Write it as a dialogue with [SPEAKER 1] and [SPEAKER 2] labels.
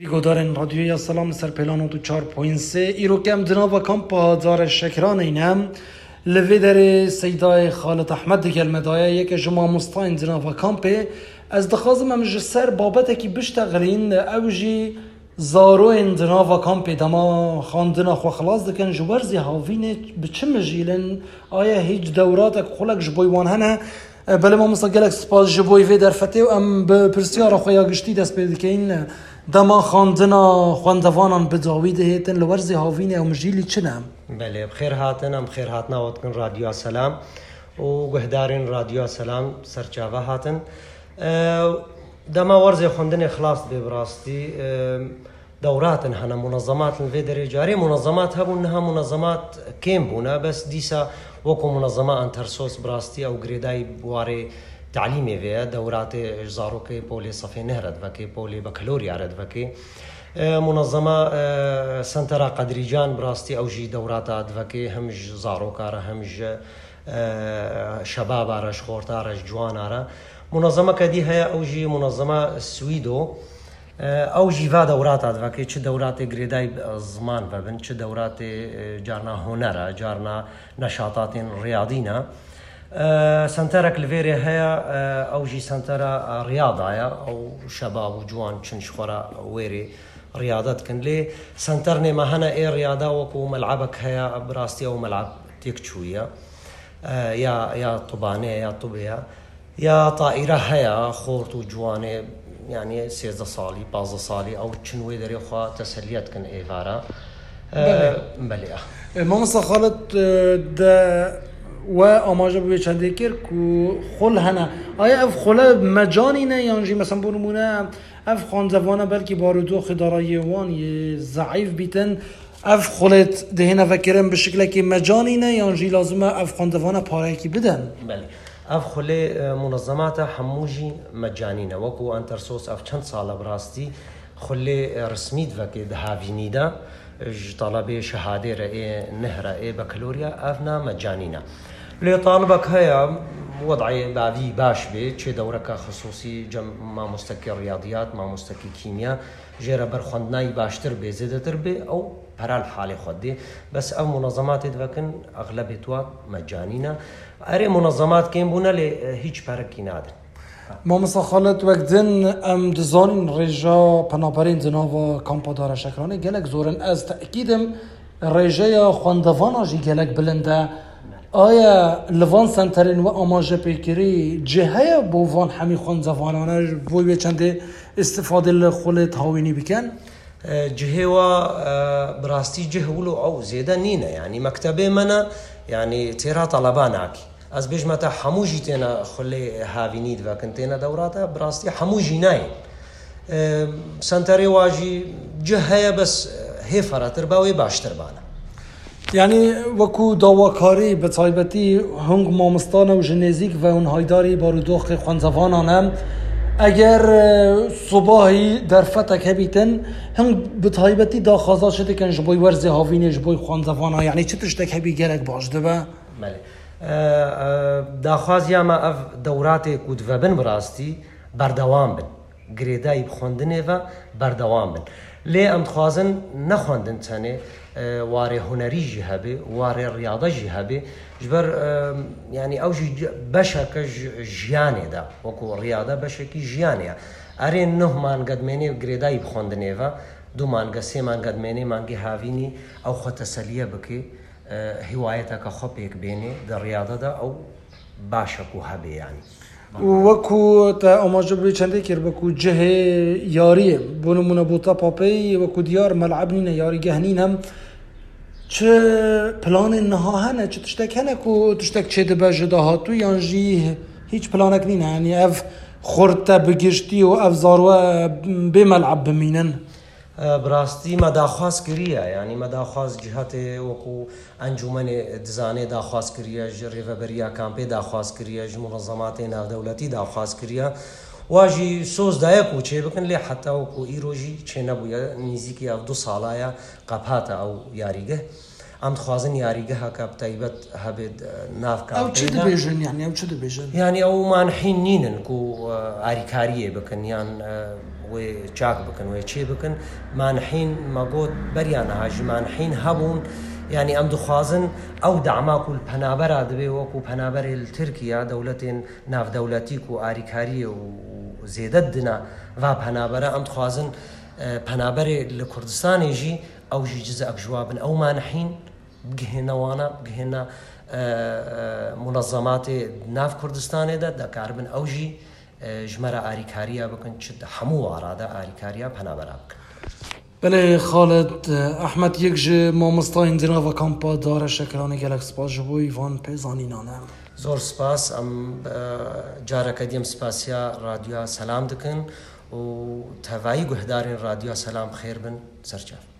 [SPEAKER 1] ریگودارن رادیوی اسلام سرپلان تو چار پوین سه ایرو کم دنابا کم پا دار شکران اینم لوی در سیدای خالد احمد دیگر مدایه یک جمع مستاین دنابا کم پی از دخوازم هم جسر بابت که بشتا غرین او جی زارو این دنابا کم پی دما خاندنا خو خلاص دکن جورزی هاوین بچم جیلن آیا هیچ دورات خلق جبویوان هنه بله ما مستقلک سپاس جبوی وی در فتیو ام به پرسیار خویا گشتی دست پیدکین دما خاندنا خواندوانان بداوید هیتن لورزي هاوين او مجيلي چنم
[SPEAKER 2] بله بخير هاتن ام هاتنا واتكن راديو سلام و قهدارين راديو سلام سرچاوه هاتن اه، دما ورزي خاندنا خلاص ببراستي براستی اه، دورات هنا منظمات في درجاري منظمات هبو انها منظمات كيم بونا بس ديسا وكو منظمات انترسوس براستي او غريداي بواري تعلیمی وێ دەوراتێ زارۆکەی پۆلی سەفێ نەرت بەکەی پۆلی بە کللۆریارت بەکەی. منەظەمە سنتەرا قەدریجان بڕاستی ئەوژی دەوراتە ئەدڤەکەی هەمژ زارۆکارە هەمژە شەبابارەش خۆرتارەش جوانارە منەظەمە کەدی هەیە ئەوژی منەظەمە سویدۆ ئەو ژیوا دەوراتە ئەدڤەکەی چ دەوراتێ گرێدای زمان بەبن چ دەوراتێ جارنا هۆنەرە جارنا نەشاتاتین ڕیادینە. آه، سنترا كلفيري هيا آه، او جي سنترا آه، رياضة يا او شباب وجوان شن خورا ويري رياضات كن لي سنترني ما هنا اي رياضة وكو ملعبك هيا براستي او ملعب تيك شوية يا يا طبانية يا طبية يا طائرة هيا خورت وجواني يعني سيزة صالي بازة صالي او تشنوي دري خوا تسليات كن ايفارا
[SPEAKER 1] بلي بلي ما خالت ده و آماژه به چنده کر کو خل هنه آیا اف خل مجانی نه یانجی مثلا برمونه اف خانزوانه بلکه باردو خدارای وان یه ضعیف بیتن اف خلت دهنه فکرم به شکل که مجانی نه یانجی لازمه اف خانزوانه پاره کی بدن
[SPEAKER 2] بله اف خله منظمات حموجی مجانی نه وکو انترسوس اف چند سال براستی خله رسمی دفکه ده هاوینی ده تاالبێ شەهادێرە ئێ نهرە ئێ بە کللۆریا ئەف نامەجانینە. لێ تاالبەك هەیە وەدعی باوی باش بێ چێ دەورەکە خصوصی مامۆستەکی ڕیادات مامۆستەکی کیمیا ژێرە بەرخواندنایی باشتر بێ زێدەتر بێ ئەو پەرال حالی خودێ بەس ئەم منەظەماتی دەکەن ئەغلە بێتوە مەجانینە ئەرێ منەظەمات کەم بوونە لێ هیچ پەرەکی نادن.
[SPEAKER 1] مامسا خالد وەک دن ئەم دزانین ڕێژە پەناپەرین دناوە کامپۆدارە شەکرانی gelek زۆرن ئەس تەکیدم ڕێژەیە خوندەوانژی gelek bilindە ئایا لەوان سنتەرین و ئاماژە پێکردی جهەیە بۆ وان هەمی خوندەوانانە بۆ وێ چندێ استفاده لە خولێت هاوینی بکەن.
[SPEAKER 2] جهێوە براستی جهول و ئەو زێدە نینە ینی مەکتتەبێ منە ینی تێرا تەلەباناکی ئەس بێژمەتە هەمووژی تێنە خولێ هاوینیت بەکن تێنە دەوراتە بڕاستی هەمووژی ناین سنتەرێ واژی جە هەیە بەس هێ فەرەتر باوەی باشتربانە
[SPEAKER 1] یعنی وەکو داواکاری بە تایبەتی هەنگ مامستانە و ژنێزیک و هون هایداری بارودۆخی خوانزەوانانە ئەگەر سوباهی دەرفەتەك هەبیتن هەنگ بەتایبەتی داخوازا شتێکن ji بۆی وەرزێ هاوینێ ji بۆی خوانزەوانە یعنی چ تشتێک هەبی گەرەك باش دەبە؟ داخوازیامە ئەف دەوراتێک و دڤەبن بڕاستی بەردەوام بن گرێدایی بخۆندنێەوە بەردەوام بن. لێ ئەمخوازن نەخواندن چەنێ وارێ
[SPEAKER 2] هوەریژی هەبێ وارێ ڕیاضەژی هەبێ ژبەر ینی ئەو بەشەکە ژیانێدا وەکو ڕیادە بەشێکی ژیانەیە ئەرێ نهمان گەدمێنێ گرێدایی بخۆندنێەوە دوو مانگە سێ مانگەدمێنێ مانگی هاوینی ئەو خۆتەسەلیە بکەی هیوایەتەکە آه، خۆپێک بێنێ الرياضة ده أو باشك
[SPEAKER 1] هەبێ يعني وكو تا ئەماژە بێ چنده كير بكو جه ياري نمونە منبوطا بابي وكو ديار ملعبنين ياري جهنين هم چ پلان نها هنه چه tiştek هنه ku tiştek چه dibe ji dahatu yan jî hiç planek nîne yani ev xurte bigiştî û ev zarwe bêmelab bimînin.
[SPEAKER 2] براستی مەداخواست کریە ینی مەداخواست جهاتێ وەکو ئەنجومێ دزانێ داخواست کریە ژ ڕێڤەبەریا کامپێ داخواست کریە ژ مڕزەماتی ناودەوڵەتی داخواست کریە واژی سۆزدایەک و چێ بکەن لێ حتا وەکو ئیرۆژی چێ نەبووە نزیکی ئەو دو ساڵایە قەپاتە ئەو یاریگە. ئەم خوازن یاریگە هاکە تایبەت هەبێت نافکەژن یان ئەو چ دەبێژن یعنی ئەومان حین نینن و ئاریکاریە بکەن یان وێ چاک بکەن وێ چێ بکەن مانحین مەگۆت بەریان هاژمانحین هەبوون ینی ئەم دخوازن ئەو داماکول پەنابەرا دەبێ وەکو پەنابەرێ ترکیا دەولەتێن نافدەولەتیک و ئاریکاریە و زێدەت دنا وا پەنابەرە ئەم دخوازن پەنابەرێ لە کوردستانێژی ئەوژی جزە ئەبژوا بن ئەو مانحین گهێنەوانە گهێنە منەظەماتی ناف کوردستانێدا دەکار بن ئەوژی ژمارە ئاریکاریە بکەن هەموو ئارادا ئاریکاریە پەنابەرا
[SPEAKER 1] بکەن. بله بەێ خاڵت ئەحمد یەک ژ مامۆستاین درراڤەکانپا دارە شەکرانی گەلک سپاس ژ بۆی ڤان پێزانینانە.
[SPEAKER 2] زور سپاس ام جارەکە کدیم سپاسیا رادیو سلام دکن و توایی گهدارین رادیو سلام خیر بن سرچفت